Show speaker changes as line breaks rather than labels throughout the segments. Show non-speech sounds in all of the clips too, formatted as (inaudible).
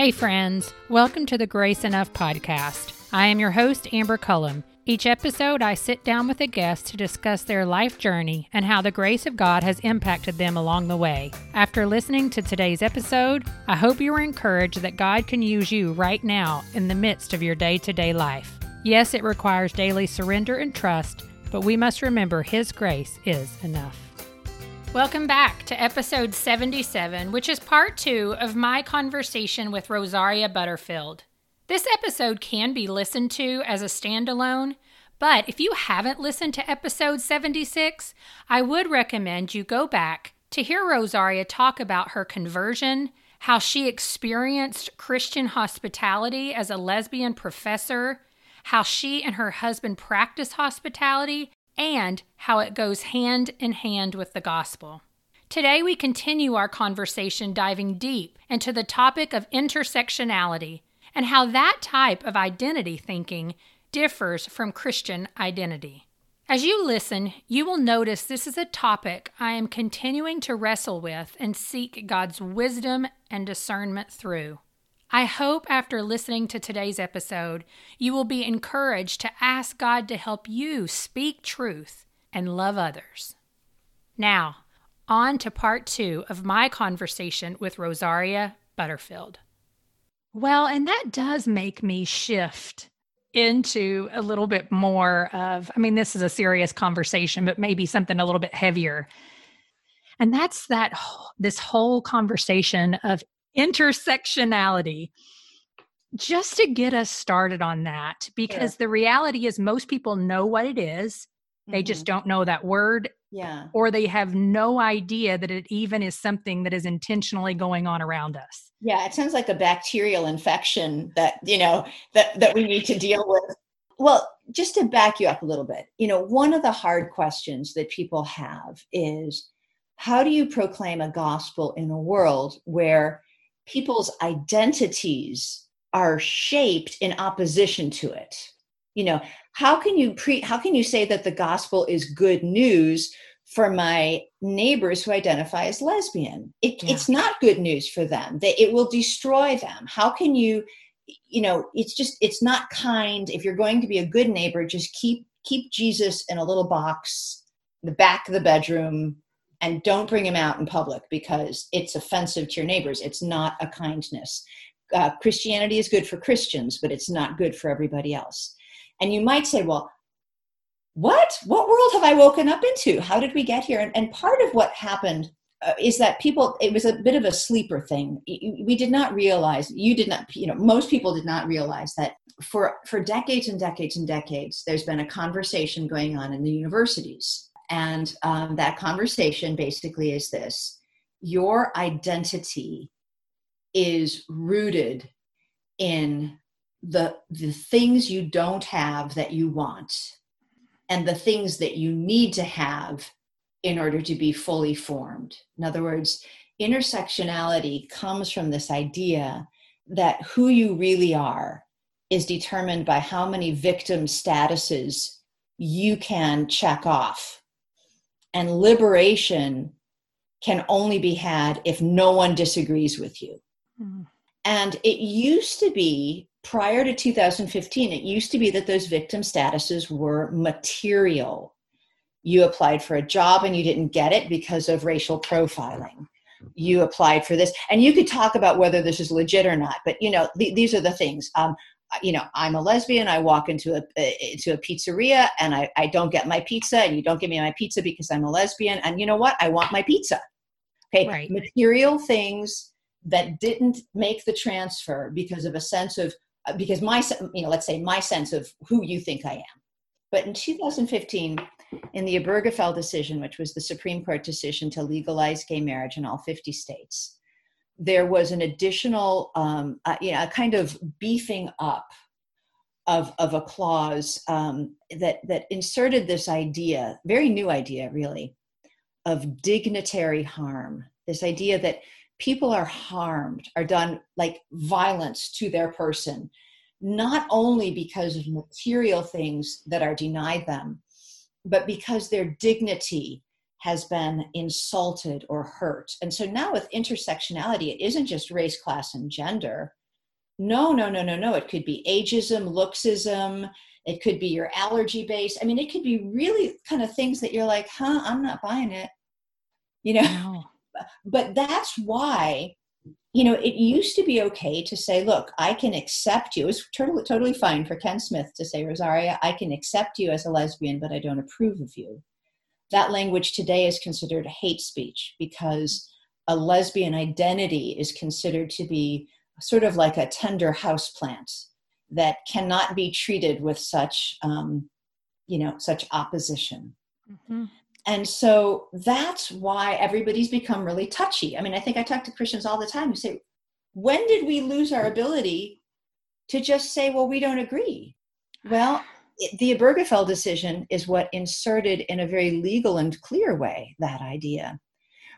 Hey, friends, welcome to the Grace Enough podcast. I am your host, Amber Cullum. Each episode, I sit down with a guest to discuss their life journey and how the grace of God has impacted them along the way. After listening to today's episode, I hope you are encouraged that God can use you right now in the midst of your day to day life. Yes, it requires daily surrender and trust, but we must remember His grace is enough. Welcome back to episode 77, which is part two of my conversation with Rosaria Butterfield. This episode can be listened to as a standalone, but if you haven't listened to episode 76, I would recommend you go back to hear Rosaria talk about her conversion, how she experienced Christian hospitality as a lesbian professor, how she and her husband practice hospitality, and how it goes hand in hand with the gospel. Today, we continue our conversation diving deep into the topic of intersectionality and how that type of identity thinking differs from Christian identity. As you listen, you will notice this is a topic I am continuing to wrestle with and seek God's wisdom and discernment through. I hope after listening to today's episode, you will be encouraged to ask God to help you speak truth and love others. Now, on to part two of my conversation with Rosaria Butterfield. Well, and that does make me shift into a little bit more of, I mean, this is a serious conversation, but maybe something a little bit heavier. And that's that this whole conversation of intersectionality. Just to get us started on that because the reality is most people know what it is. They mm-hmm. just don't know that word
yeah.
or they have no idea that it even is something that is intentionally going on around us.
Yeah it sounds like a bacterial infection that you know that that we need to deal with. Well just to back you up a little bit you know one of the hard questions that people have is how do you proclaim a gospel in a world where people's identities are shaped in opposition to it. You know how can you pre how can you say that the gospel is good news for my neighbors who identify as lesbian? It, yeah. it's not good news for them. That it will destroy them. How can you you know it's just it's not kind. If you're going to be a good neighbor just keep keep jesus in a little box the back of the bedroom and don't bring him out in public because it's offensive to your neighbors. It's not a kindness. Uh, Christianity is good for Christians, but it's not good for everybody else. And you might say, well, what? What world have I woken up into? How did we get here? And, and part of what happened uh, is that people, it was a bit of a sleeper thing. We did not realize, you did not, you know, most people did not realize that for, for decades and decades and decades, there's been a conversation going on in the universities and um, that conversation basically is this. Your identity is rooted in the the things you don't have that you want and the things that you need to have in order to be fully formed. In other words intersectionality comes from this idea that who you really are is determined by how many victim statuses you can check off and liberation can only be had if no one disagrees with you. Mm. And it used to be prior to 2015, it used to be that those victim statuses were material. You applied for a job and you didn't get it because of racial profiling. You applied for this, and you could talk about whether this is legit or not, but you know, th- these are the things. Um, you know i'm a lesbian i walk into a into a pizzeria and I, I don't get my pizza and you don't give me my pizza because i'm a lesbian. And you know what? I want my pizza. Okay? Right. material things that didn't make the transfer because of a sense of uh, because my you know let's say my sense of who you think i am. But in 2015 in the Obergefell decision which was the supreme court decision to legalize gay marriage in all 50 states there was an additional, um, uh, you know, a kind of beefing up of, of a clause um, that, that inserted this idea, very new idea really, of dignitary harm. This idea that people are harmed, are done like violence to their person, not only because of material things that are denied them, but because their dignity has been insulted or hurt. And so now with intersectionality, it isn't just race, class, and gender. No, no, no, no, no. It could be ageism, looksism. It could be your allergy base. I mean, it could be really kind of things that you're like, huh, I'm not buying it. You know? No. (laughs) But that's why, you know, it used to be okay to say, look, I can accept you. It was totally, totally fine for Ken Smith to say, Rosaria, I can accept you as a lesbian, but I don't approve of you. That language today is considered hate speech because a lesbian identity is considered to be sort of like a tender house plant that cannot be treated with such um, you know such opposition. Mm-hmm. and so that's why everybody's become really touchy. I mean i think i talk to christians all the time who say when did we lose our ability to just say well we don't agree? Well the Obergefell decision is what inserted in a very legal and clear way that idea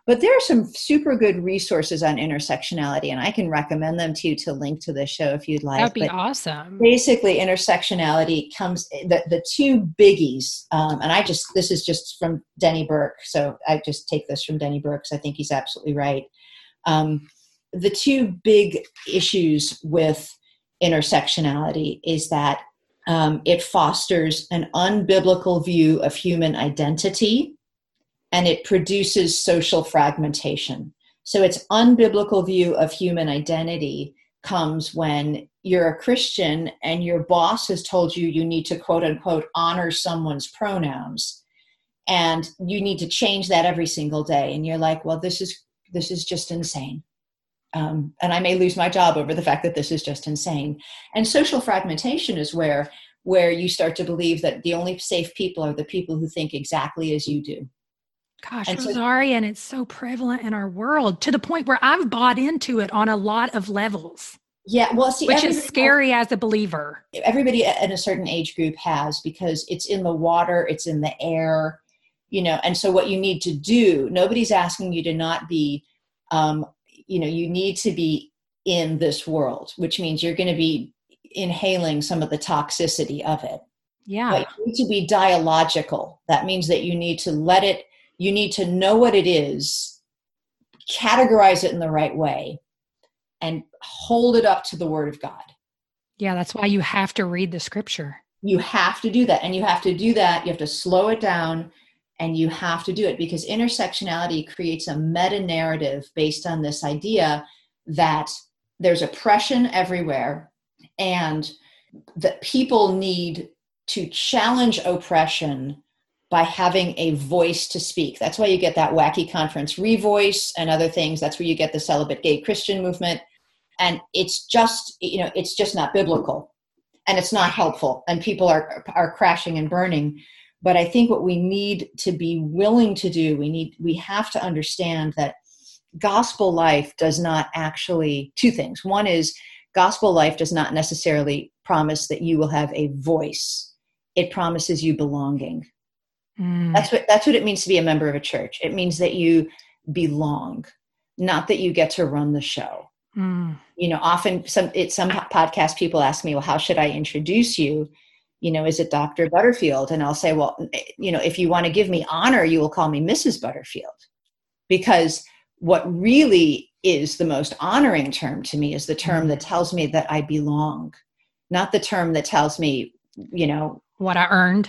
but there are some super good resources on intersectionality, and I can recommend them to you to link to the show if you'd like.
That'd be but awesome.
Basically, intersectionality comes the the two biggies, um, and I just this is just from Denny Burk, so I just take this from Denny Burk because I think he's absolutely right. Um, the two big issues with intersectionality is that um, it fosters an unbiblical view of human identity and it produces social fragmentation. So its unbiblical view of human identity comes when you're a Christian and your boss has told you you need to quote unquote honor someone's pronouns and you need to change that every single day and you're like well this is this is just insane um, and i may lose my job over the fact that this is just insane and social fragmentation is where where you start to believe that the only safe people are the people who think exactly as you do
Gosh, and Rosaria, so, and it's so prevalent in our world to the point where I've bought into it on a lot of levels.
Yeah, well, see,
which is scary as a believer.
Everybody in a certain age group has because it's in the water, it's in the air, you know. And so, what you need to do, nobody's asking you to not be, um, you know, you need to be in this world, which means you're going to be inhaling some of the toxicity of it.
Yeah,
but you need to be dialogical. That means that you need to let it you need to know what it is, categorize it in the right way, and hold it up to the Word of God.
Yeah, that's why you have to read the scripture.
You have to do that. And you have to do that. You have to slow it down and you have to do it because intersectionality creates a meta narrative based on this idea that there's oppression everywhere and that people need to challenge oppression by having a voice to speak. That's why you get that wacky conference revoice and other things. That's where you get the celibate gay Christian movement. And it's just, you know, it's just not biblical and it's not helpful and people are are crashing and burning. But I think what we need to be willing to do, we need we have to understand that gospel life does not actually two things. One is gospel life does not necessarily promise that you will have a voice. It promises you belonging Mm. That's what that's what it means to be a member of a church. It means that you belong, not that you get to run the show. Mm. You know, often some it some podcast people ask me, "Well, how should I introduce you?" You know, is it Dr. Butterfield? And I'll say, "Well, eh, you know, if you want to give me honor, you will call me Mrs. Butterfield." Because what really is the most honoring term to me is the term that mm-hmm. tells me that I belong, not the term that tells me, you know,
what I earned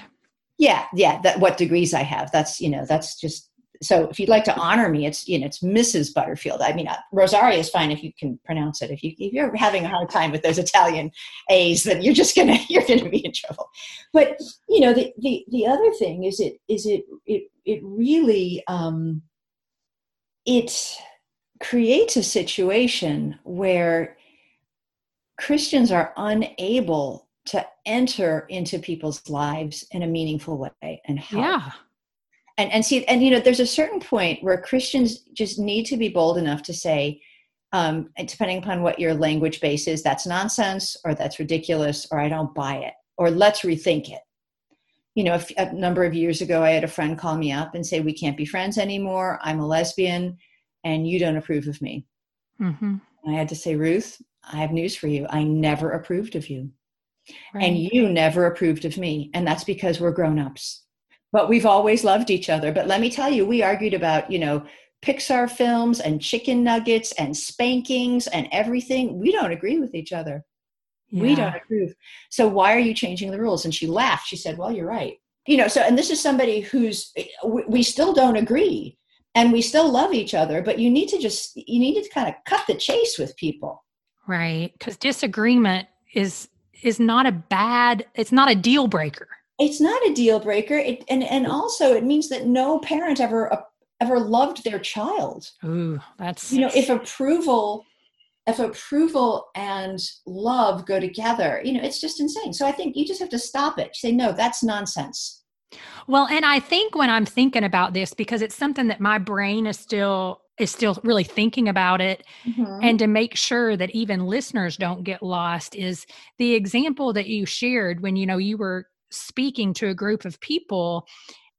yeah yeah that what degrees i have that's you know that's just so if you'd like to honor me it's you know it's mrs butterfield i mean uh, rosaria is fine if you can pronounce it if you if you're having a hard time with those italian a's then you're just gonna (laughs) you're gonna be in trouble but you know the the, the other thing is it is it it it really um it creates a situation where christians are unable to enter into people's lives in a meaningful way and help.
Yeah.
And and see and you know there's a certain point where Christians just need to be bold enough to say, um, depending upon what your language base is, that's nonsense or that's ridiculous or I don't buy it or let's rethink it. You know, a, a number of years ago, I had a friend call me up and say, "We can't be friends anymore. I'm a lesbian, and you don't approve of me." Mm-hmm. I had to say, Ruth, I have news for you. I never approved of you. Right. And you never approved of me. And that's because we're grown ups. But we've always loved each other. But let me tell you, we argued about, you know, Pixar films and chicken nuggets and spankings and everything. We don't agree with each other. Yeah. We don't approve. So why are you changing the rules? And she laughed. She said, Well, you're right. You know, so, and this is somebody who's, we still don't agree and we still love each other, but you need to just, you need to kind of cut the chase with people.
Right. Because disagreement is, is not a bad, it's not a deal breaker.
It's not a deal breaker. It, and, and also it means that no parent ever, ever loved their child.
Ooh, that's,
you know, if approval if approval and love go together, you know, it's just insane. So I think you just have to stop it. Say, no, that's nonsense.
Well, and I think when I'm thinking about this, because it's something that my brain is still is still really thinking about it mm-hmm. and to make sure that even listeners don't get lost is the example that you shared when you know you were speaking to a group of people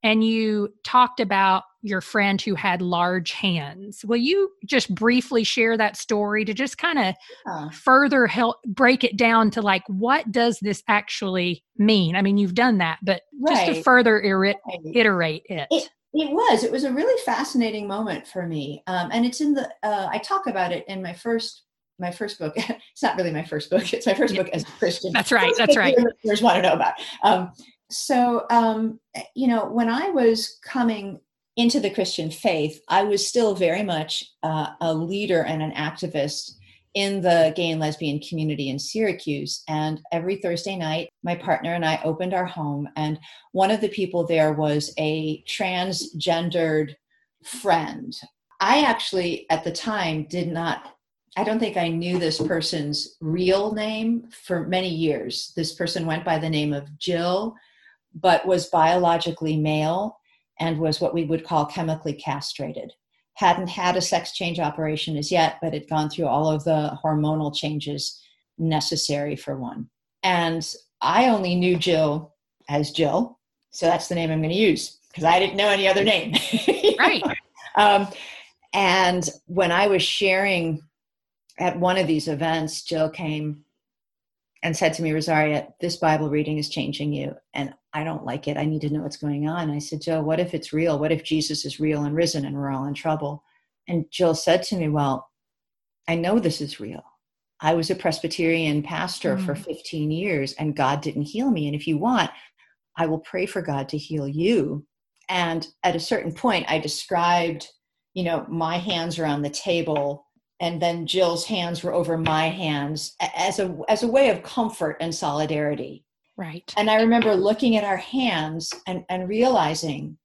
and you talked about your friend who had large hands. Will you just briefly share that story to just kind of yeah. further help break it down to like what does this actually mean? I mean, you've done that, but right. just to further iterate, iterate it.
it. it. was. It was a really fascinating moment for me, um, and it's in the. Uh, I talk about it in my first my first book. (laughs) it's not really my first book. It's my first book as a Christian.
That's right. (laughs) That's right.
Listeners want to know about. Um, so um, you know when i was coming into the christian faith i was still very much uh, a leader and an activist in the gay and lesbian community in syracuse and every thursday night my partner and i opened our home and one of the people there was a transgendered friend i actually at the time did not I don't think I knew this person's real name for many years. This person went by the name of Jill but was biologically male and was what we would call chemically castrated. Hadn't had a sex change operation as yet, but had gone through all of the hormonal changes necessary for one. And I only knew Jill as Jill, so that's the name I'm going to use because I didn't know any other name. (laughs)
right. um,
and when I was sharing at one of these events, Jill came and said to me, Rosaria, this Bible reading is changing you. And I don't like it. I need to know what's going on. I said, Jill, what if it's real? What if Jesus is real and risen and we're all in trouble? And Jill said to me, Well, I know this is real. I was a Presbyterian pastor mm. for 15 years and God didn't heal me. And if you want, I will pray for God to heal you. And at a certain point, I described, you know, my hands are on the table and then Jill's hands were over my hands as a as a way of comfort and solidarity.
Right.
And I remember looking at our hands and, and realizing,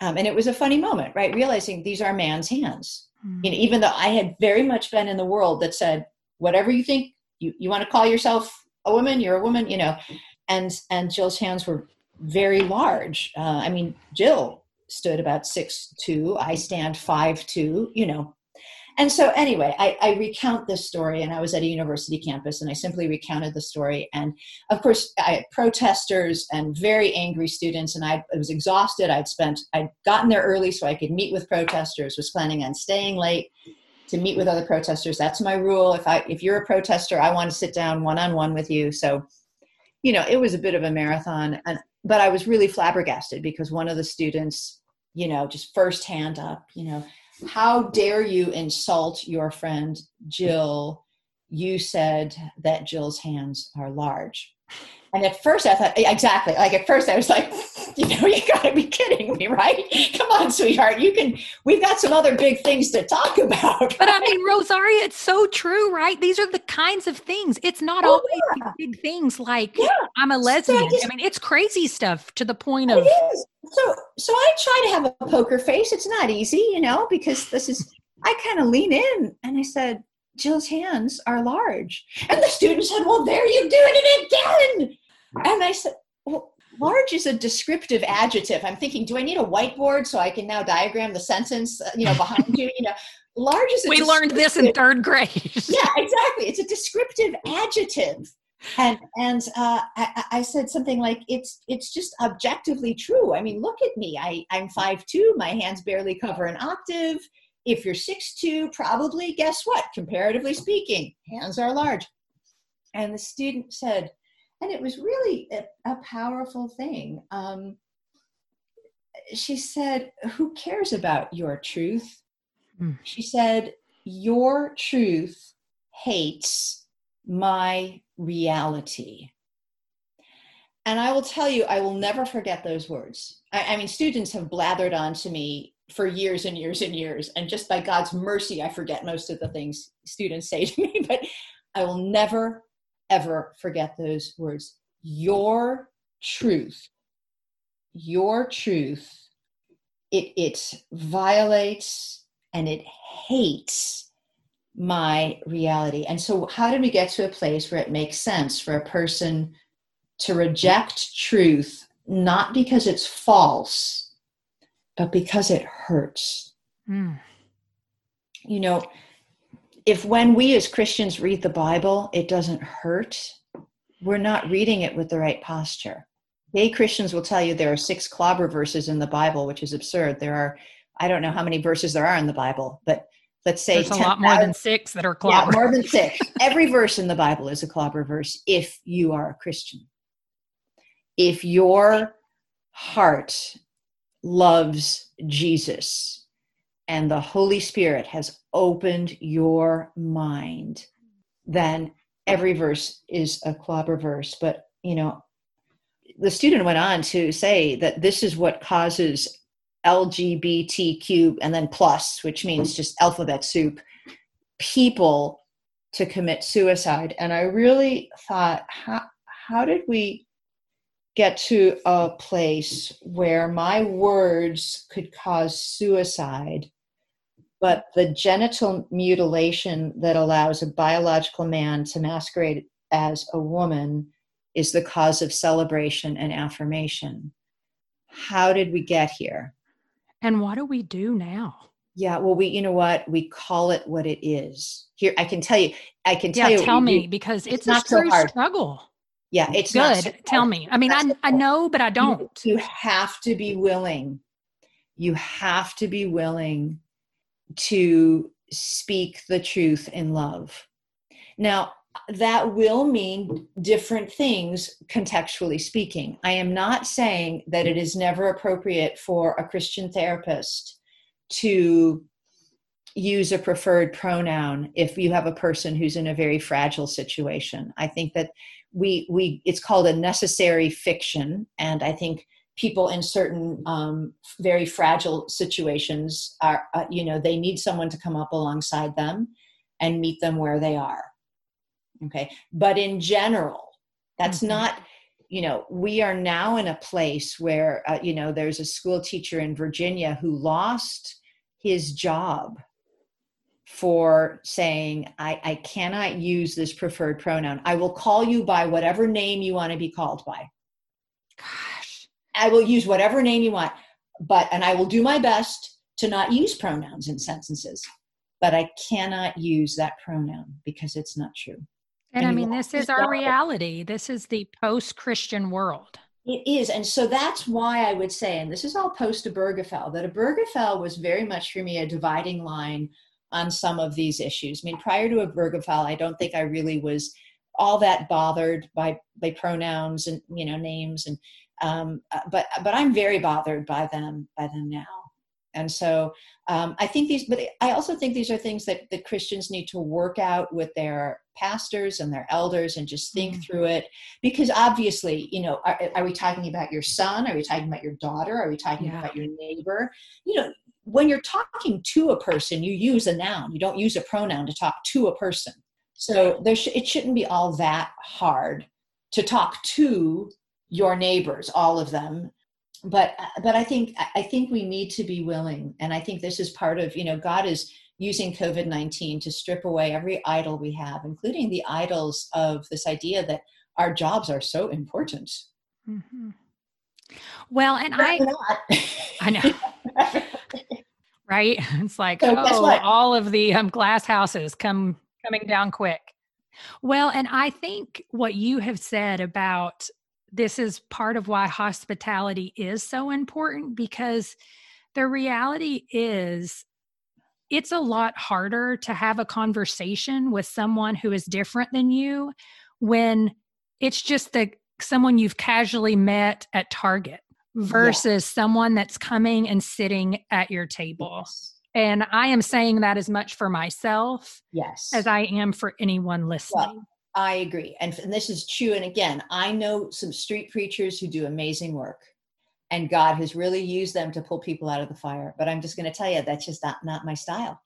um, and it was a funny moment, right? Realizing these are man's hands. Mm-hmm. You know, even though I had very much been in the world that said, whatever you think, you, you want to call yourself a woman, you're a woman, you know. And and Jill's hands were very large. Uh, I mean, Jill stood about six two. I stand five two. You know, and so anyway I, I, recount this story and i was at a university campus and i simply recounted the story. And of course i had protesters and very angry students and I, I was exhausted. I'd spent i'd gotten there early so i could meet with protesters was planning on staying late to meet with other protesters. That's my rule. If i if you're a protester i want to sit down one-on-one with you. So you know it was a bit of a marathon and but i was really flabbergasted because one of the students you know just first hand up you know how dare you insult your friend Jill? You said that Jill's hands are large. And at first I thought, exactly. Like at first I was like, (laughs) you know, you gotta be kidding me, right? Come on, sweetheart. You can, we've got some other big things to talk about. Right?
But I mean, Rosaria, it's so true, right? These are the kinds of things. It's not oh, always yeah. big things like yeah. I'm a lesbian. So I, just, I, mean, it's crazy stuff to the point of.
So, so I try to have a poker face. It's not easy, you know, because this is, I kind of lean in and I said, Jill's hands are large. And the student said, Well, there you're doing it again. And I said, Well, large is a descriptive adjective. I'm thinking, do I need a whiteboard so I can now diagram the sentence, uh, you know, behind you? You know, large is.
we learned this in third grade. (laughs)
yeah, exactly. It's a descriptive adjective. And and uh, I, I, said something like, "It's it's just objectively true. I mean, look at me. I I'm five two. My hands barely cover an octave. If you're six two, probably guess what? Comparatively speaking, hands are large." And the student said, and it was really a, a powerful thing. Um, she said, Who cares about your truth? Mm. She said, Your truth hates my reality. And I will tell you, I will never forget those words. I, I mean, students have blathered on to me for years and years and years. And just by God's mercy, I forget most of the things students (laughs) say to me, but I will never, ever forget those words. Your truth, your truth, it, it violates and it hates my reality. And so, how did we get to a place where it makes sense for a person to reject truth, not because it's false, but because it hurts? Mm. You know, if when we as Christians read the Bible, it doesn't hurt, we're not reading it with the right posture. Gay Christians will tell you there are six clobber verses in the Bible, which is absurd. There are, I don't know how many verses there are in the Bible, but let's say
there's a lot more than six that are clobber.
Yeah, more than six. (laughs) Every verse in the Bible is a clobber verse if you are a Christian. If your heart loves Jesus and the Holy Spirit has opened your mind, then every verse is a clobber verse. But, you know, the student went on to say that this is what causes LGBTQ and then plus, which means just alphabet soup, people to commit suicide. And I really thought, how, how did we get to a place where my words could cause suicide, but the genital mutilation that allows a biological man to masquerade as a woman is the cause of celebration and affirmation? How did we get here?
And what do we do now?
Yeah, well, we, you know what, we call it what it is. Here, I can tell you, I can tell
yeah,
you.
Tell me, do. because it's, it's not so hard. struggle.
Yeah, it's
good.
So
tell me. I mean, I, I know, but I don't.
You, you have to be willing. You have to be willing to speak the truth in love. Now, that will mean different things contextually speaking. I am not saying that it is never appropriate for a Christian therapist to use a preferred pronoun if you have a person who's in a very fragile situation. I think that we we it's called a necessary fiction and I think people in certain um, very fragile situations are uh, you know they need someone to come up alongside them and meet them where they are. Okay? But in general that's mm-hmm. not you know we are now in a place where uh, you know there's a school teacher in virginia who lost his job for saying I, I cannot use this preferred pronoun. I will call you by whatever name you want to be called by.
Gosh
i will use whatever name you want but and i will do my best to not use pronouns in sentences but i cannot use that pronoun because it's not true
and, and I mean, this is our (laughs) reality. This is the post Christian world.
It is. And so that's why I would say, and this is all post Obergefell, that Obergefell was very much for me a dividing line on some of these issues. I mean, prior to Obergefell, I don't think I really was all that bothered by by pronouns and you know names and um, uh, but but I'm very bothered by them by them now. And so um, I think these, but I also think these are things that, that Christians need to work out with their pastors and their elders and just think mm-hmm. through it. Because obviously, you know, are, are, we talking about your son? Are we talking about your daughter? Are we talking yeah. about your neighbor? You know, when you're talking to a person, you use a noun. You don't use a pronoun to talk to a person. So there, sh- it shouldn't be all that hard to talk to your neighbors, all of them, but but i think i think we need to be willing and i think this is part of you know god is using covid-19 to strip away every idol we have including the idols of this idea that our jobs are so important.
Mm-hmm. well and i i know. (laughs) Right? It's like so oh all of the um, glass houses come coming down quick. Well and i think what you have said about this is part of why hospitality is so important because the reality is it's a lot harder to have a conversation with someone who is different than you when it's just the someone you've casually met at Target versus someone that's coming and sitting at your table. Yes. And I am saying that as much for myself
yes
as I am for anyone listening.
Well, I agree. And, and this is true. And again, I know some street preachers who do amazing work and God has really used them to pull people out of the fire. But I'm just going to tell you, that's just not, not my style.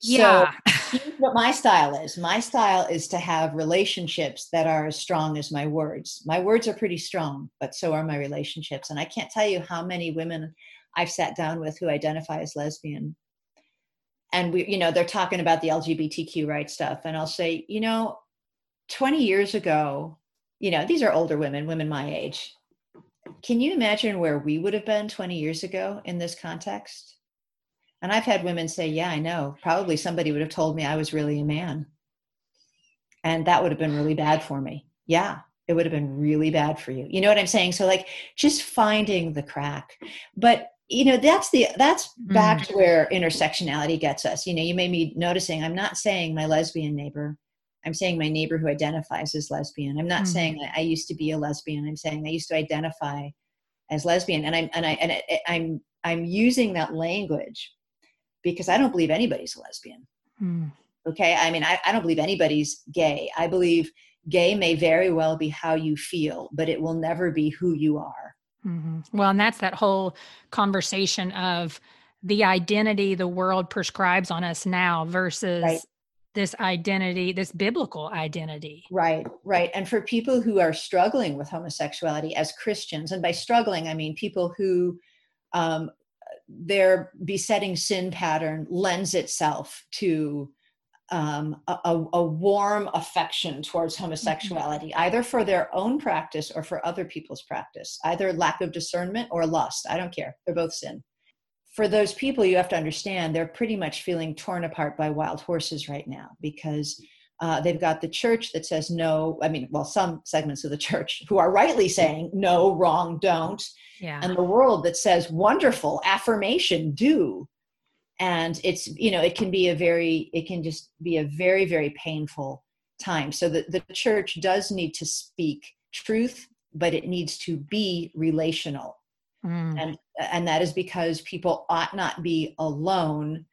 Yeah.
So what my style is. My style is to have relationships that are as strong as my words. My words are pretty strong, but so are my relationships. And I can't tell you how many women I've sat down with who identify as lesbian. And we, you know, they're talking about the LGBTQ right stuff. And I'll say, you know, 20 years ago, you know, these are older women, women my age. Can you imagine where we would have been 20 years ago in this context? And I've had women say, Yeah, I know. Probably somebody would have told me I was really a man. And that would have been really bad for me. Yeah, it would have been really bad for you. You know what I'm saying? So, like, just finding the crack. But you know that's the that's back mm. to where intersectionality gets us you know you may be noticing i'm not saying my lesbian neighbor I'm saying my neighbor who identifies as lesbian. I'm not mm saying I used to be a lesbian. I'm saying I used to identify as lesbian, and I'm and I and it, I'm I'm using that language because I don't believe anybody's a lesbian. Mm. Okay, I mean I, I don't believe anybody's gay. I believe gay may very well be how you feel, but it will never be who you are.
Mm-hmm. Well, and that's that whole conversation of the identity the world prescribes on us now versus right this identity, this biblical identity.
Right, right. And for people who are struggling with homosexuality as Christians, and by struggling, I mean people who um, their besetting sin pattern lends itself to um, a, a, warm affection towards mm-hmm. homosexuality, mm-hmm. either for their own practice or for other people's practice, either lack of discernment or lust. I don't care. They're both sin for those people, you have to understand they're pretty much feeling torn apart by wild horses right now because uh, they've got the church that says no. I mean, well, some segments of the church who are rightly saying no, wrong, don't.
Yeah.
And the world that says wonderful, affirmation, do. And it's, you know, it can be a very, it can just be a very, very painful time. So the, the church does need to speak truth, but it needs to be relational Mm. And, and that is because people ought not be alone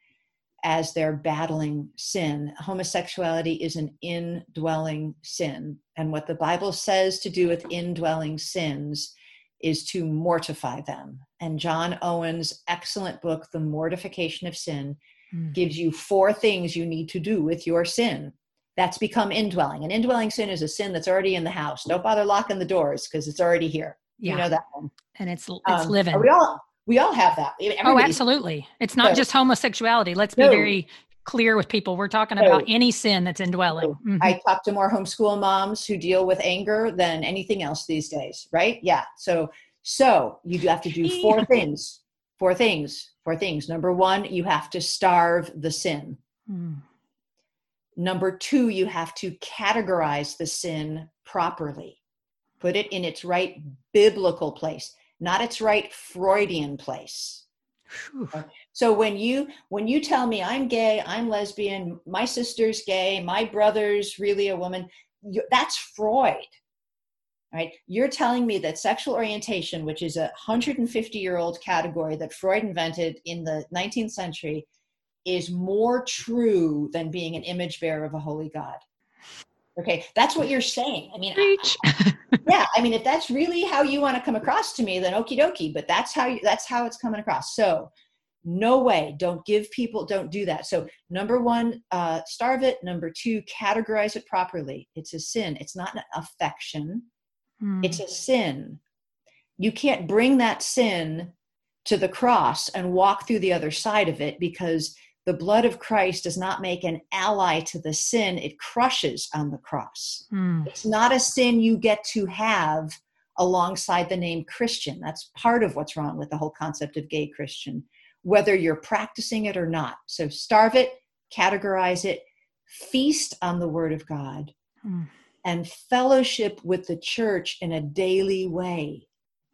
as they're battling sin. Homosexuality is an indwelling sin. And what the Bible says to do with indwelling sins is to mortify them. And John Owen's excellent book, The Mortification of Sin, mm. gives you four things you need to do with your sin. That's become indwelling. An indwelling sin is a sin that's already in the house. Don't bother locking the doors because it's already here. Yeah. You know that one.
And it's it's um, living.
We all we all have that.
oh, absolutely. It's not so, just homosexuality. Let's be no. very clear with people. We're talking no. about any sin that's indwelling.
Mm-hmm. I talk to more homeschool moms who deal with anger than anything else these days, right? Yeah. So so you do have to do four things. Four things. Four things. Number one, you have to starve the sin. Mm. Number two, you have to categorize the sin properly put it in its right biblical place not its right freudian place. So when you when you tell me i'm gay i'm lesbian my sister's gay my brother's really a woman you, that's freud. Right? You're telling me that sexual orientation which is a 150 year old category that freud invented in the 19th century is more true than being an image bearer of a holy god Okay, that's what you're saying. I mean, I, yeah, I mean, if that's really how you want to come across to me, then okie dokie. But that's how you, that's how it's coming across. So, no way. Don't give people. Don't do that. So, number one, uh, starve it. Number two, categorize it properly. It's a sin. It's not an affection. Hmm. It's a sin. You can't bring that sin to the cross and walk through the other side of it because the blood of Christ does not make an ally to the sin, it crushes on the cross. Mm. It's not a sin you get to have alongside the name Christian. That's part of what's wrong with the whole concept of gay Christian, whether you're practicing it or not. So starve it, categorize it, feast on the Word of God, mm. and fellowship with the church in a daily way.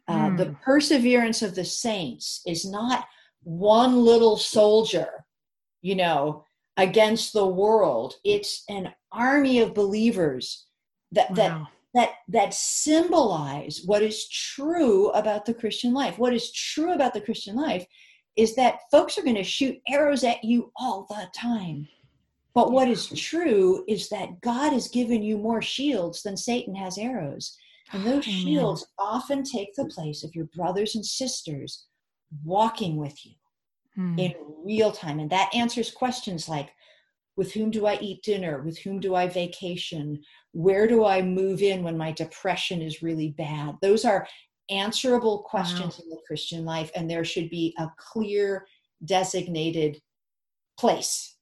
Uh, mm. The perseverance of the saints is not one little soldier you know, against the world. It's an army of believers that wow. that that that symbolize what is true about the Christian life. What is true about the Christian life is that folks are going to shoot arrows at you all the time. But what is true is that God has given you more shields than Satan has arrows. And those oh, Amen. shields often take the place of your brothers and sisters walking with you hmm. in real time. And that answers questions like with whom do I eat dinner? With whom do I vacation? Where do I move in when my depression is really bad? Those are answerable questions wow. in the Christian life, and there should be a clear, designated place.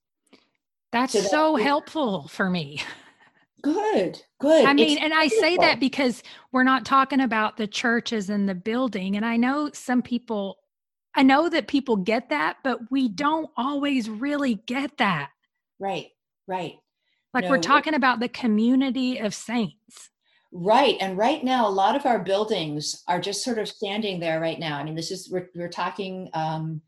That's so, that so helpful for me.
Good, good.
I mean, it's and I say that because we're not talking about the churches and the building. And I know some people, I know that people get that, but we don't always really get that.
Right, right.
Like no, we're talking about the community of saints.
Right. And right now, a lot of our buildings are just sort of standing there right now. I mean, this is, we're, we're talking um,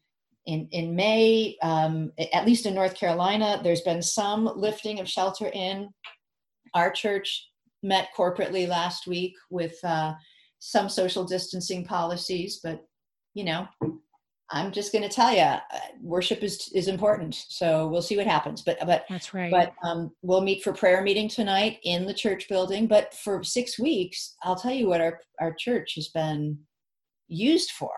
in, in May, um, at least in North Carolina, there's been some lifting of shelter in. Our church met corporately last week with uh, some social distancing policies, but you know, I'm just going to tell you, uh, worship is is important. So we'll see what happens. But but
that's right.
But um, we'll meet for prayer meeting tonight in the church building. But for six weeks, I'll tell you what our our church has been used for.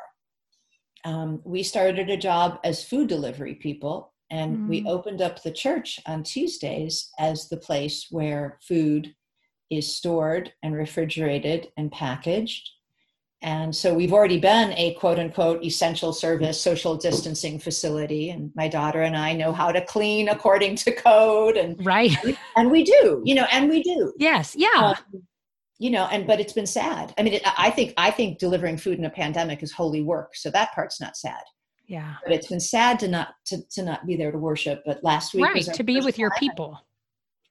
Um, we started a job as food delivery people, and mm. we opened up the church on Tuesdays as the place where food is stored and refrigerated and packaged and so we've already been a quote unquote essential service social distancing facility. And my daughter and I know how to clean according to code. And
right.
And we do, you know, and we do.
Yes. Yeah. Um,
you know, and but it's been sad. I mean, it, I think I think delivering food in a pandemic is holy work. So that part's not sad.
Yeah.
But it's been sad to not to, to not be there to worship. But last week
right to be with your people.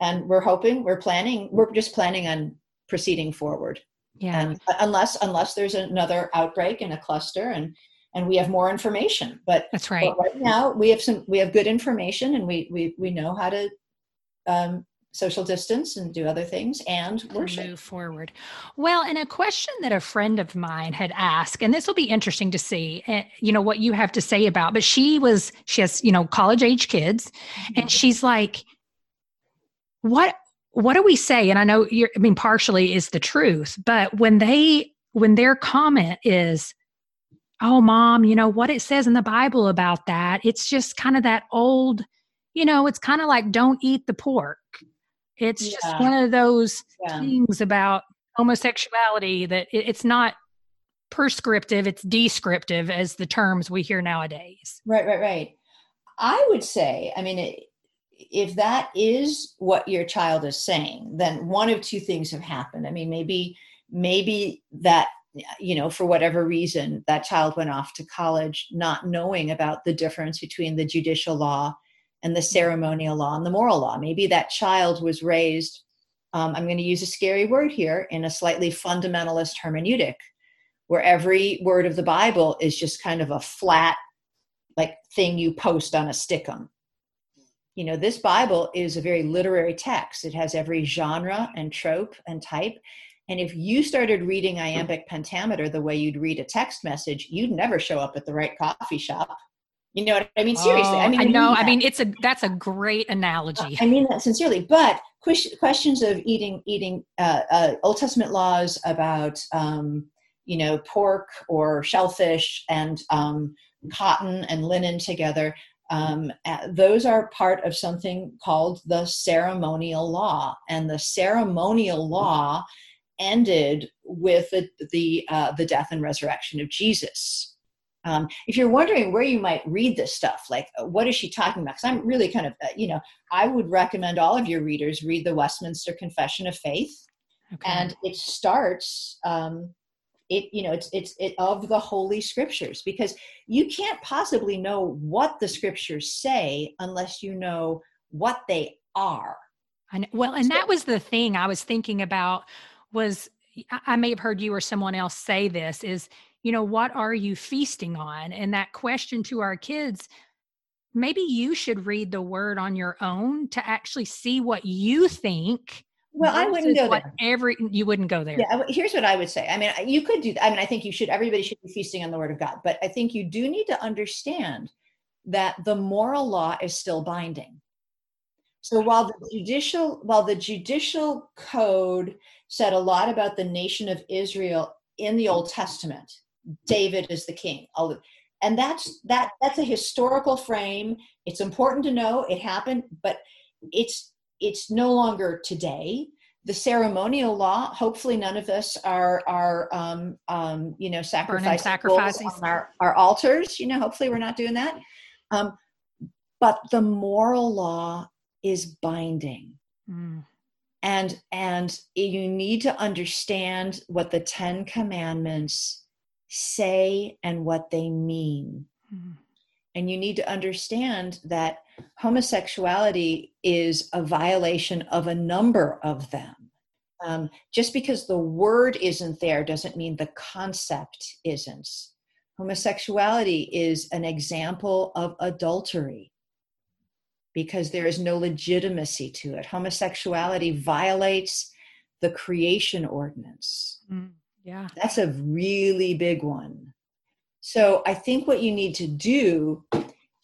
And we're hoping, we're planning, we're just planning on proceeding forward
yeah and
unless unless there's another outbreak in a cluster and and we have more information but
that's right
but right now we have some we have good information and we we, we know how to um, social distance and do other things and worship.
Move forward. Well, and a question that a friend of mine had asked, and this will be interesting to see, uh, you know, what you have to say about. But she was, she has, you know, college age kids, mm-hmm. and she's like, "What what do we say? And i know you're i mean partially is the truth but when they when their comment is oh mom you know what it says in the bible about that? It's just kind of that old you know it's kind of like don't eat the pork. It's yeah. just one of those yeah. things about homosexuality that it, it's not prescriptive it's descriptive as the terms we hear nowadays.
Right right right. I would say i mean it, if that is what your child is saying, then one of two things have happened. I mean, maybe maybe that you know for whatever reason that child went off to college not knowing about the difference between the judicial law and the ceremonial law and the moral law. Maybe that child was raised um, i'm going to use a scary word here in a slightly fundamentalist hermeneutic where every word of the bible is just kind of a flat like thing you post on a stickum you know this bible is a very literary text. It has every genre and trope and type. And if you started reading iambic pentameter the way you'd read a text message you'd never show up at the right coffee shop. You know what i mean? Seriously
oh, i
mean
i know. I mean it's a that's a great analogy.
I mean that sincerely but questions of eating eating uh, uh, old testament laws about um, you know pork or shellfish and um, cotton and linen together um, those are part of something called the ceremonial law. And the ceremonial law ended with the, the, uh, the death and resurrection of Jesus. Um, if you're wondering where you might read this stuff, like uh, what is she talking about? Because I'm really kind of, uh, you know, I would recommend all of your readers read the Westminster Confession of Faith. Okay. And it starts um, it you know it's it's it, of the holy scriptures because you can't possibly know what the scriptures say unless you know what they are
I know. well and so, that was the thing i was thinking about was i may have heard you or someone else say this is you know what are you feasting on and that question to our kids maybe you should read the word on your own to actually see what you think
well, I wouldn't go there.
Every you wouldn't go there.
Yeah, here's what I would say. I mean, you could do. I mean, I think you should. Everybody should be feasting on the Word of God, but I think you do need to understand that the moral law is still binding. So while the judicial while the judicial code said a lot about the nation of Israel in the Old Testament, David is the king. And that's that that's a historical frame. It's important to know it happened, but it's it's no longer today. The ceremonial law. Hopefully, none of us are are um, um, you know sacrificing, sacrificing. on our, our altars. You know, hopefully, we're not doing that. Um, but the moral law is binding. Mm. And and you need to understand what the 10 commandments say and what they mean. Mm. And you need to understand that homosexuality is a violation of a number of them. Um, just because the word isn't there doesn't mean the concept isn't. Homosexuality is an example of adultery because there is no legitimacy to it. Homosexuality violates the creation ordinance. Mm,
yeah.
That's a really big one. So I think what you need to do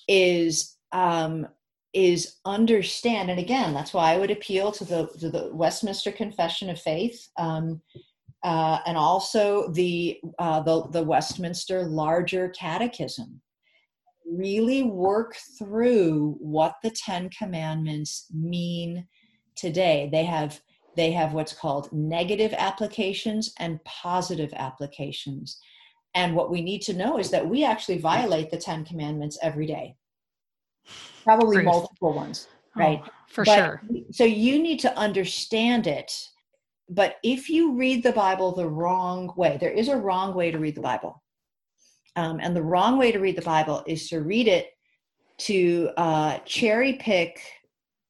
is um, is understand, and again, that's why I would appeal to the to the Westminster Confession of Faith, um, uh, and also the uh, the the Westminster Larger Catechism. Really work through what the 10 commandments mean today. They have they have what's called negative applications and positive applications. And what we need to know is that we actually violate the 10 commandments every day probably multiple ones oh, right
oh, for but, sure
so you need to understand it but if you read the bible the wrong way there is a wrong way to read the bible um, and the wrong way to read the Bible is to read it to uh, cherry pick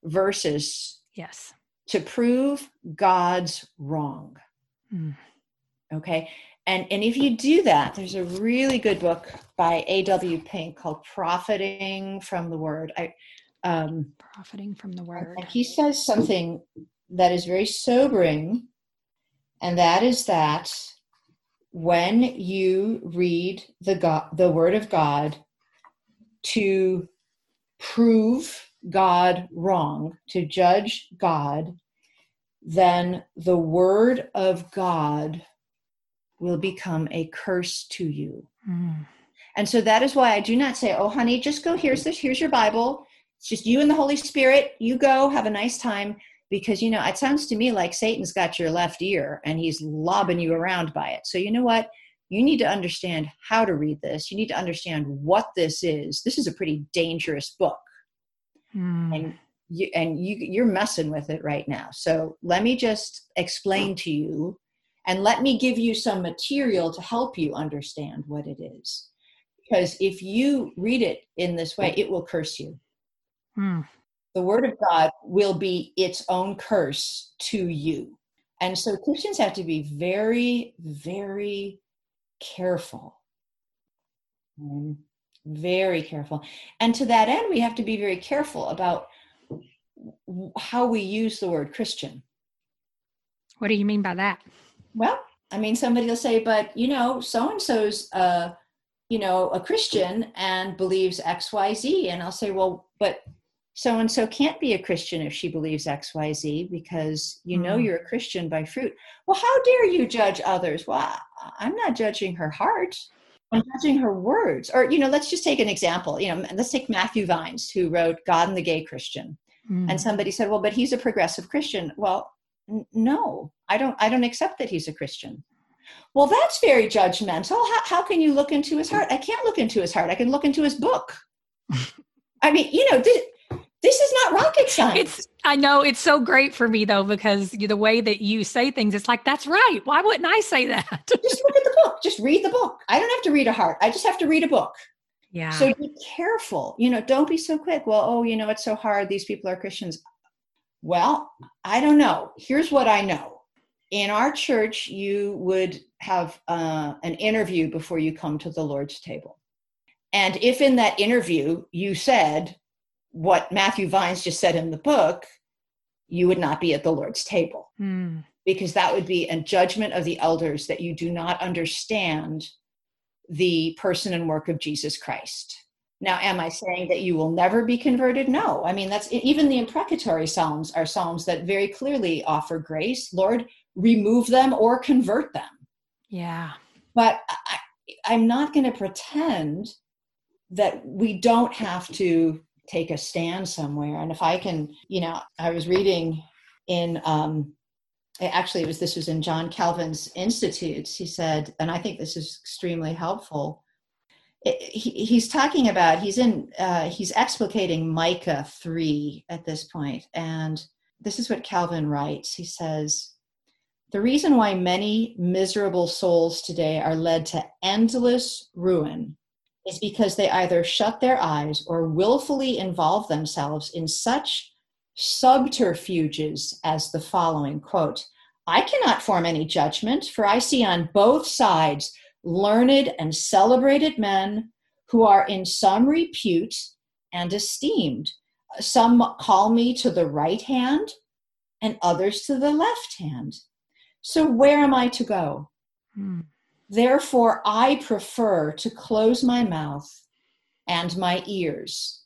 verses.
Yes.
To prove God's wrong. Mm. Okay. And, and if you do that, there's a really good book by A.W. Pink called Profiting from the Word. I,
um, Profiting from the Word.
And he says something that is very sobering, and that is that when you read the God, the Word of God to prove God wrong, to judge God, then the Word of God will become a curse to you. Mm. And so that is why I do not say, "Oh, honey, just go. Here's this. Here's your Bible. It's just you and the Holy Spirit. You go. Have a nice time." because you know it sounds to me like satan's got your left ear and he's lobbing you around by it so you know what you need to understand how to read this you need to understand what this is this is a pretty dangerous book mm. and you and you you're messing with it right now so let me just explain to you and let me give you some material to help you understand what it is because if you read it in this way it will curse you mm the word of God will be its own curse to you. And so Christians have to be very, very careful. Um, very careful. And to that end, we have to be very careful about how we use the word Christian.
What do you mean by that?
Well, I mean, somebody will say, but you know, so and so's, uh, you know, a Christian and believes X, Y, Z. And I'll say, well, but so and so can't be a Christian if she believes XYZ because you know mm. you're a Christian by fruit. Well, how dare you judge others? Well, I'm not judging her heart. I'm judging her words. Or, you know, let's just take an example. You know, let's take Matthew Vines, who wrote God and the Gay Christian. Mm. And somebody said, well, but he's a progressive Christian. Well, no, I don't, I don't accept that he's a Christian. Well, that's very judgmental. How, how can you look into his heart? I can't look into his heart. I can look into his book. (laughs) I mean, you know, this, this is not rocket science.
It's I know it's so great for me though because the way that you say things, it's like that's right. Why wouldn't I say that? (laughs)
just look at the book. Just read the book. I don't have to read a heart. I just have to read a book.
Yeah.
So be careful. You know, don't be so quick. Well, oh, you know, it's so hard. These people are Christians. Well, I don't know. Here's what I know. In our church, you would have uh, an interview before you come to the Lord's table. And if in that interview you said, what Matthew Vines just said in the book, you would not be at the Lord's table. Mm. Because that would be a judgment of the elders that you do not understand the person and work of Jesus Christ. Now, am I saying that you will never be converted? No. I mean, that's even the imprecatory Psalms are Psalms that very clearly offer grace. Lord, remove them or convert them.
Yeah.
But I, I'm not going to pretend that we don't have to take a stand somewhere. And if I can, you know, I was reading in, um, actually, it was this was in John Calvin's Institutes. He said, and I think this is extremely helpful he, he's talking about he's in uh, he's explicating micah 3 at this point and this is what calvin writes. He says the reason why many miserable souls today are led to endless ruin is because they either shut their eyes or willfully involve themselves in such subterfuges as the following quote i cannot form any judgment for i see on both sides learned and celebrated men who are in some repute and esteemed. Some call me to the right hand and others to the left hand. So, where am I to go? Hmm. Therefore, I prefer to close my mouth and my ears.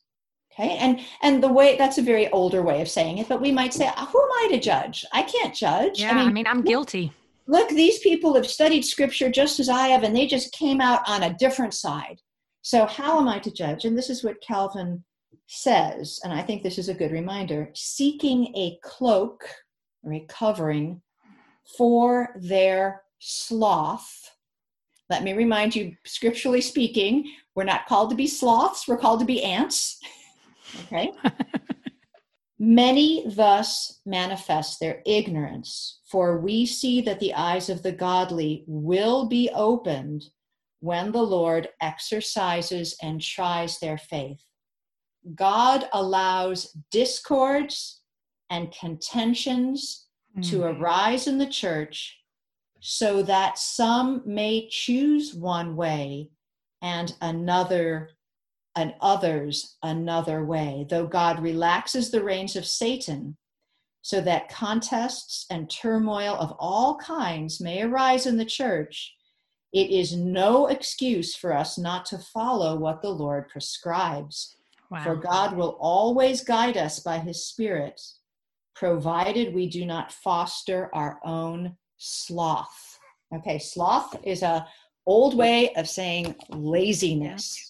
Okay, and and the way that's a very older way of saying it, but we might say, "Who am I to judge? I can't judge."
Yeah, I mean, I mean I'm guilty
look, these people have studied scripture just as I have, and they just came out on a different side. So, how am I to judge? And this is what Calvin says, and I think this is a good reminder seeking a cloak or a covering for their sloth. Let me remind you, scripturally speaking, we're not called to be sloths, we're called to be ants. (laughs) Okay? (laughs) Many thus manifest their ignorance, for we see that the eyes of the godly will be opened when the Lord exercises and tries their faith. God allows discords and contentions mm. to arise in the church so that some may choose one way and another and others another way, though God relaxes the reins of Satan so that contests and turmoil of all kinds may arise in the church, it is no excuse for us not to follow what the Lord prescribes. Wow. For God will always guide us by his Spirit, provided we do not foster our own sloth. Okay, sloth is a old way of saying laziness.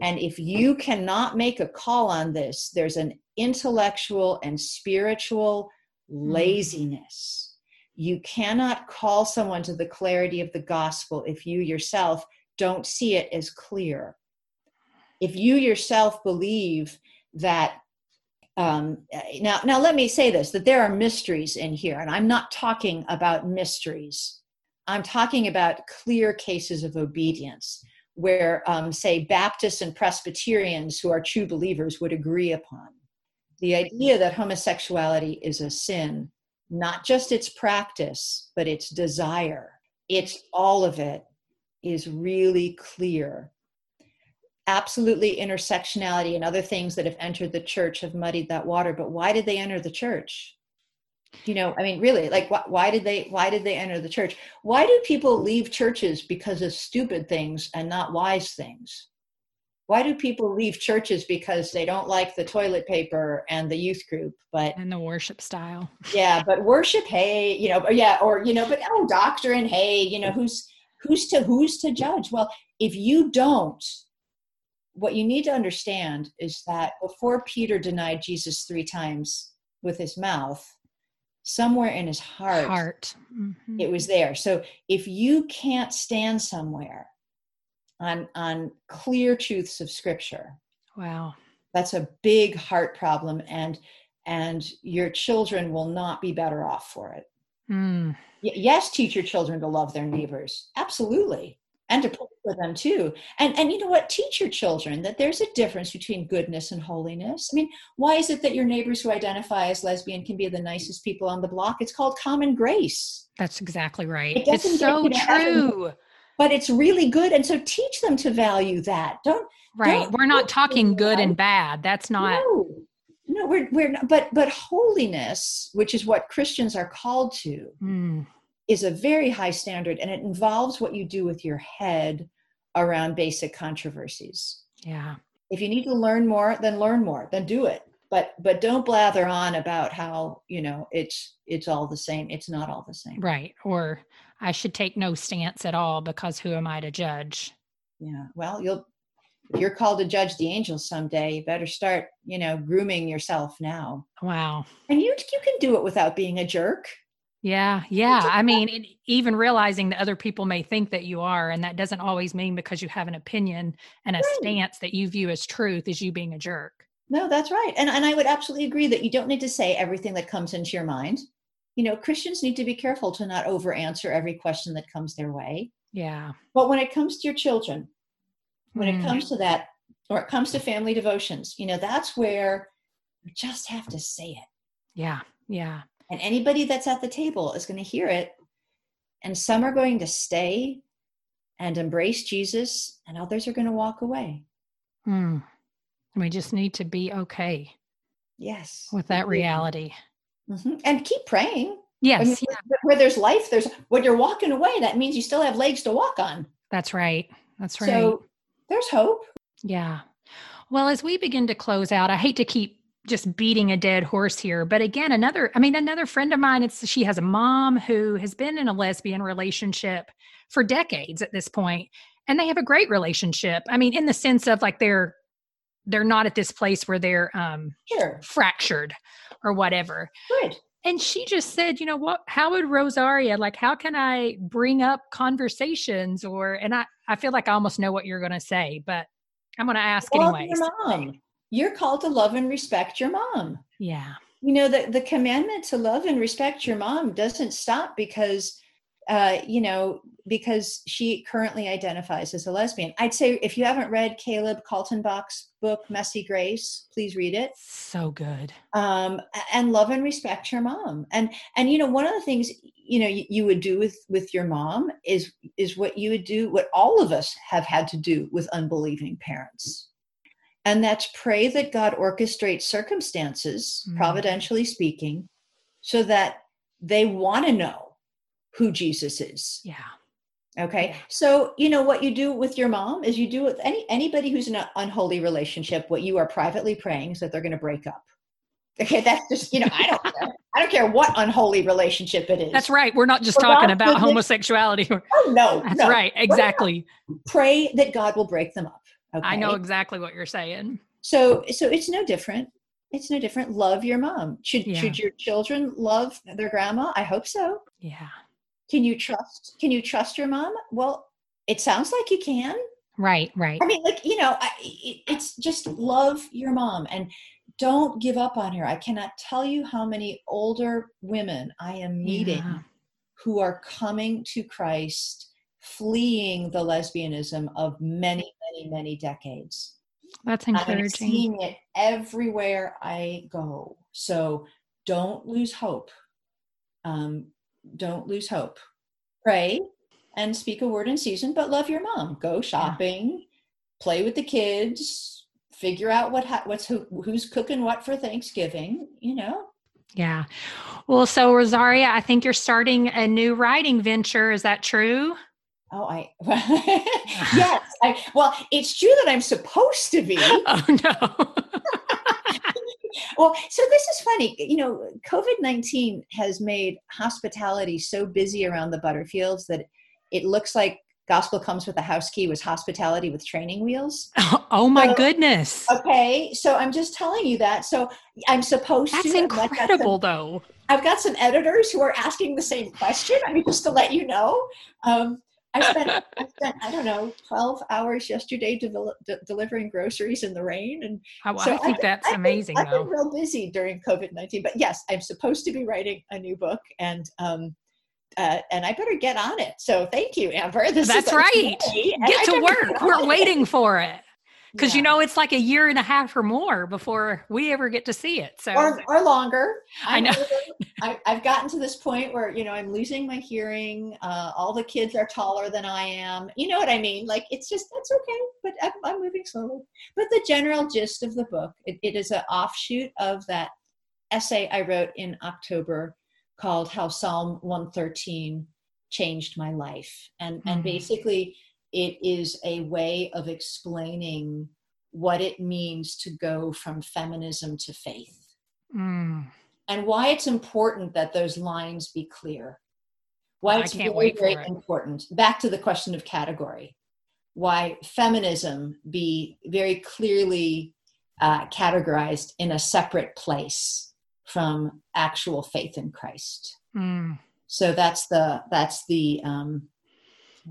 And if you cannot make a call on this, there's an intellectual and spiritual hmm. laziness. You cannot call someone to the clarity of the gospel if you yourself don't see it as clear. If you yourself believe that um, now, now let me say this: that there are mysteries in here, and I'm not talking about mysteries. I'm talking about clear cases of obedience where, um, say, Baptists and Presbyterians who are true believers would agree upon. The idea that homosexuality is a sin, not just its practice, but its desire, it's all of it, is really clear. Absolutely, intersectionality and other things that have entered the church have muddied that water. But why did they enter the church? You know i mean really like wh- why did they why did they enter the church? Why do people leave churches because of stupid things and not wise things? Why do people leave churches because they don't like the toilet paper and the youth group but
and the worship style.
Yeah but worship hey you know yeah or you know but oh doctrine hey you know who's who's to who's to judge? Well if you don't what you need to understand is that before peter denied jesus three times with his mouth somewhere in his heart,
heart. Mm-hmm.
it was there so if you can't stand somewhere on on clear truths of scripture
wow
that's a big heart problem and and your children will not be better off for it mm. y- yes teach your children to love their neighbors absolutely and to pray for them too. And and you know what? Teach your children that there's a difference between goodness and holiness. I mean, why is it that your neighbors who identify as lesbian can be the nicest people on the block? It's called common grace.
That's exactly right. It it's so true. Heaven,
but it's really good, and so teach them to value that. Don't
right.
Don't,
we're not talking good and bad. That's not.
No. No, we're we're not, but but holiness, which is what Christians are called to, mm is a very high standard and it involves what you do with your head around basic controversies.
Yeah.
if you need to learn more then learn more then do it. But but don't blather on about how you know it's it's all the same it's not all the same.
Right or i should take no stance at all because who am i to judge?
Yeah well you'll you're called to judge the angels someday you better start you know grooming yourself now.
Wow.
And you you can do it without being a jerk
yeah, yeah. I mean, it, even realizing that other people may think that you are, and that doesn't always mean because you have an opinion and a right. stance that you view as truth is you being a jerk.
No, that's right. And, and I would absolutely agree that you don't need to say everything that comes into your mind. You know, Christians need to be careful to not over answer every question that comes their way.
Yeah.
But when it comes to your children, when mm. it comes to that, or it comes to family devotions, you know, that's where you just have to say it.
Yeah. Yeah.
And anybody that's at the table is going to hear it. And some are going to stay and embrace Jesus, and others are going to walk away.
Hmm. We just need to be okay.
Yes.
With that reality.
Mm-hmm. And keep praying.
Yes. I mean,
yeah. Where there's life, there's when you're walking away, that means you still have legs to walk on.
That's right. That's right.
So there's hope.
Yeah. Well, as we begin to close out, I hate to keep just beating a dead horse here. But again another i mean another friend of mine it's she has a mom who has been in a lesbian relationship for decades at this point and they have a great relationship. I mean in the sense of like they're they're not at this place where they're um
sure.
fractured or whatever.
Good.
And she just said you know what? How would rosaria like how can i bring up conversations or and i i feel like i almost know what you're going to say but i'm going to ask
well, mom you're called to love and respect your mom.
Yeah.
You know, the, the commandment to love and respect your mom doesn't stop because, uh, you know, because she currently identifies as a lesbian. I'd say if you haven't read Caleb Kaltenbach's book, Messy Grace, please read it.
So good.
Um, and love and respect your mom. And, and, you know, one of the things, you know, you, you would do with, with your mom is, is what you would do, what all of us have had to do with unbelieving parents and that's pray that God orchestrates circumstances, mm-hmm. providentially speaking, so that they want to know who Jesus is.
Yeah.
Okay. So, you know what you do with your mom is you do with any anybody who's in an unholy relationship, what you are privately praying is that they're going to break up. Okay, that's just, you know, I don't (laughs) care. I don't care what unholy relationship it is.
That's right. We're not just talking about homosexuality.
Oh no.
That's
no.
right. Exactly.
Pray that God will break them up.
Okay? I know exactly what you're saying.
So so it's no different. It's no different. Love your mom. Should yeah. should your children love their grandma? I hope so.
Yeah.
Can you trust can you trust your mom? Well, it sounds like you can.
Right, right.
I mean, like, you know, I, it's just love your mom and don't give up on her. I cannot tell you how many older women I am meeting yeah. who are coming to Christ fleeing the lesbianism of many, many, many decades.
That's encouraging. I'm
seeing it everywhere I go. So don't lose hope. Um, don't lose hope. Pray and speak a word in season, but love your mom. Go shopping, yeah. play with the kids, figure out what what's who, who's cooking what for Thanksgiving. You know.
Yeah. Well, so Rosaria, I think you're starting a new writing venture. Is that true?
Oh, I (laughs) yes. I, well, it's true that I'm supposed to be. (laughs)
Oh no. (laughs)
well, so this is funny. You know, COVID nineteen has made hospitality so busy around the Butterfields that it looks like gospel comes with a house key was hospitality with training wheels.
Oh, oh my so, goodness.
Okay, so I'm just telling you that. So I'm supposed
That's
to.
That's incredible, some, though.
I've got some editors who are asking the same question. I mean, just to let you know. Um, I spent, (laughs) I spent, I don't know, 12 hours yesterday de- delivering groceries in the rain. And
oh, so I think I've, that's
I've
amazing.
Been, I've been real busy during COVID 19, but yes, I'm supposed to be writing a new book and, um, uh, and I better get on it. So thank you, Amber. (laughs)
This that's right. Get to work. We're waiting for it because yeah. you know it's like a year and a half or more before we ever get to see it so
or, or longer.
I know.
I, have gotten to this point where you know i'm losing my hearing uh, all the kids are taller than i am. You know what i mean? Like it's just that's okay but i'm, I'm moving slowly. But the general gist of the book it, it is an offshoot of that essay i wrote in october called how psalm 113 changed my life. And mm-hmm. and basically it is a way of explaining what it means to go from feminism to faith.
Mm.
And why it's important that those lines be clear. Why it's very, very
it.
important. Back to the question of category. Why feminism be very clearly uh, categorized in a separate place from actual faith in Christ.
Mm.
So that's the that's the um,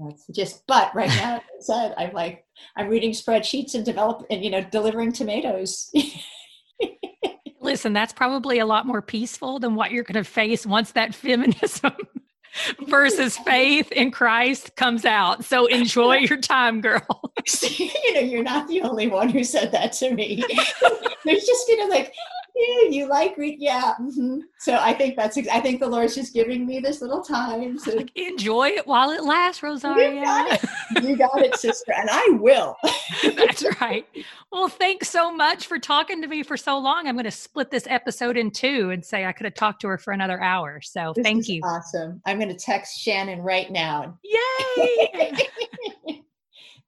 that's just. But right now, as I said, I'm like I'm reading spreadsheets and develop and you know delivering tomatoes. (laughs)
Listen, that's probably a lot more peaceful than what you're going to face once that feminism (laughs) versus (laughs) faith in Christ comes out. So enjoy your time, girl.
you know, you're not the only one who said that to me. There's just you know like. Yeah, (laughs) you like read, yeah. mhm. So I think that's. I think the Lord's just giving me this little time to.
Enjoy it while it lasts, Rosaria.
You got it. You got it, sister, and I will. (laughs)
That's right. Well, thanks so much for talking to me for so long. I'm going to split this episode in two and say I could have talked to her for another hour. So
This
thank you.
Awesome. I'm going to text Shannon right now.
Yay! (laughs)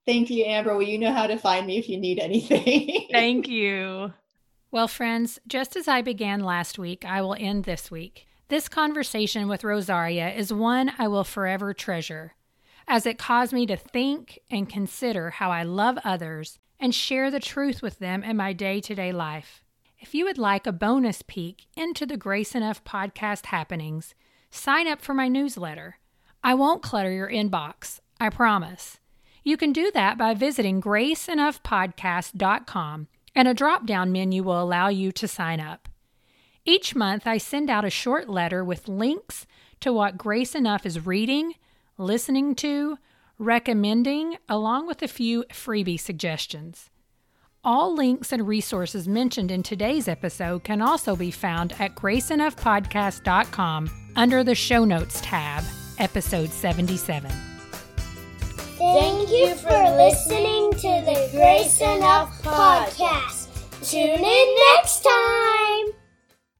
Thank you, Amber. Well, you know how to find me if you need anything.
Thank you. Well, friends, just as I began last week, I will end this week. This conversation with Rosaria is one I will forever treasure, as it caused me to think and consider how I love others and share the truth with them in my day to day life. If you would like a bonus peek into the Grace Enough podcast happenings, sign up for my newsletter. I won't clutter your inbox, I promise. You can do that by visiting graceenoughpodcast.com, and a drop down menu will allow you to sign up. Each month, I send out a short letter with links to what Grace Enough is reading, listening to, recommending, along with a few freebie suggestions. All links and resources mentioned in today's episode can also be found at graceenoughpodcast.com under the Show Notes tab, episode 77.
Thank you for listening to the Grace Enough podcast. Tune in next time.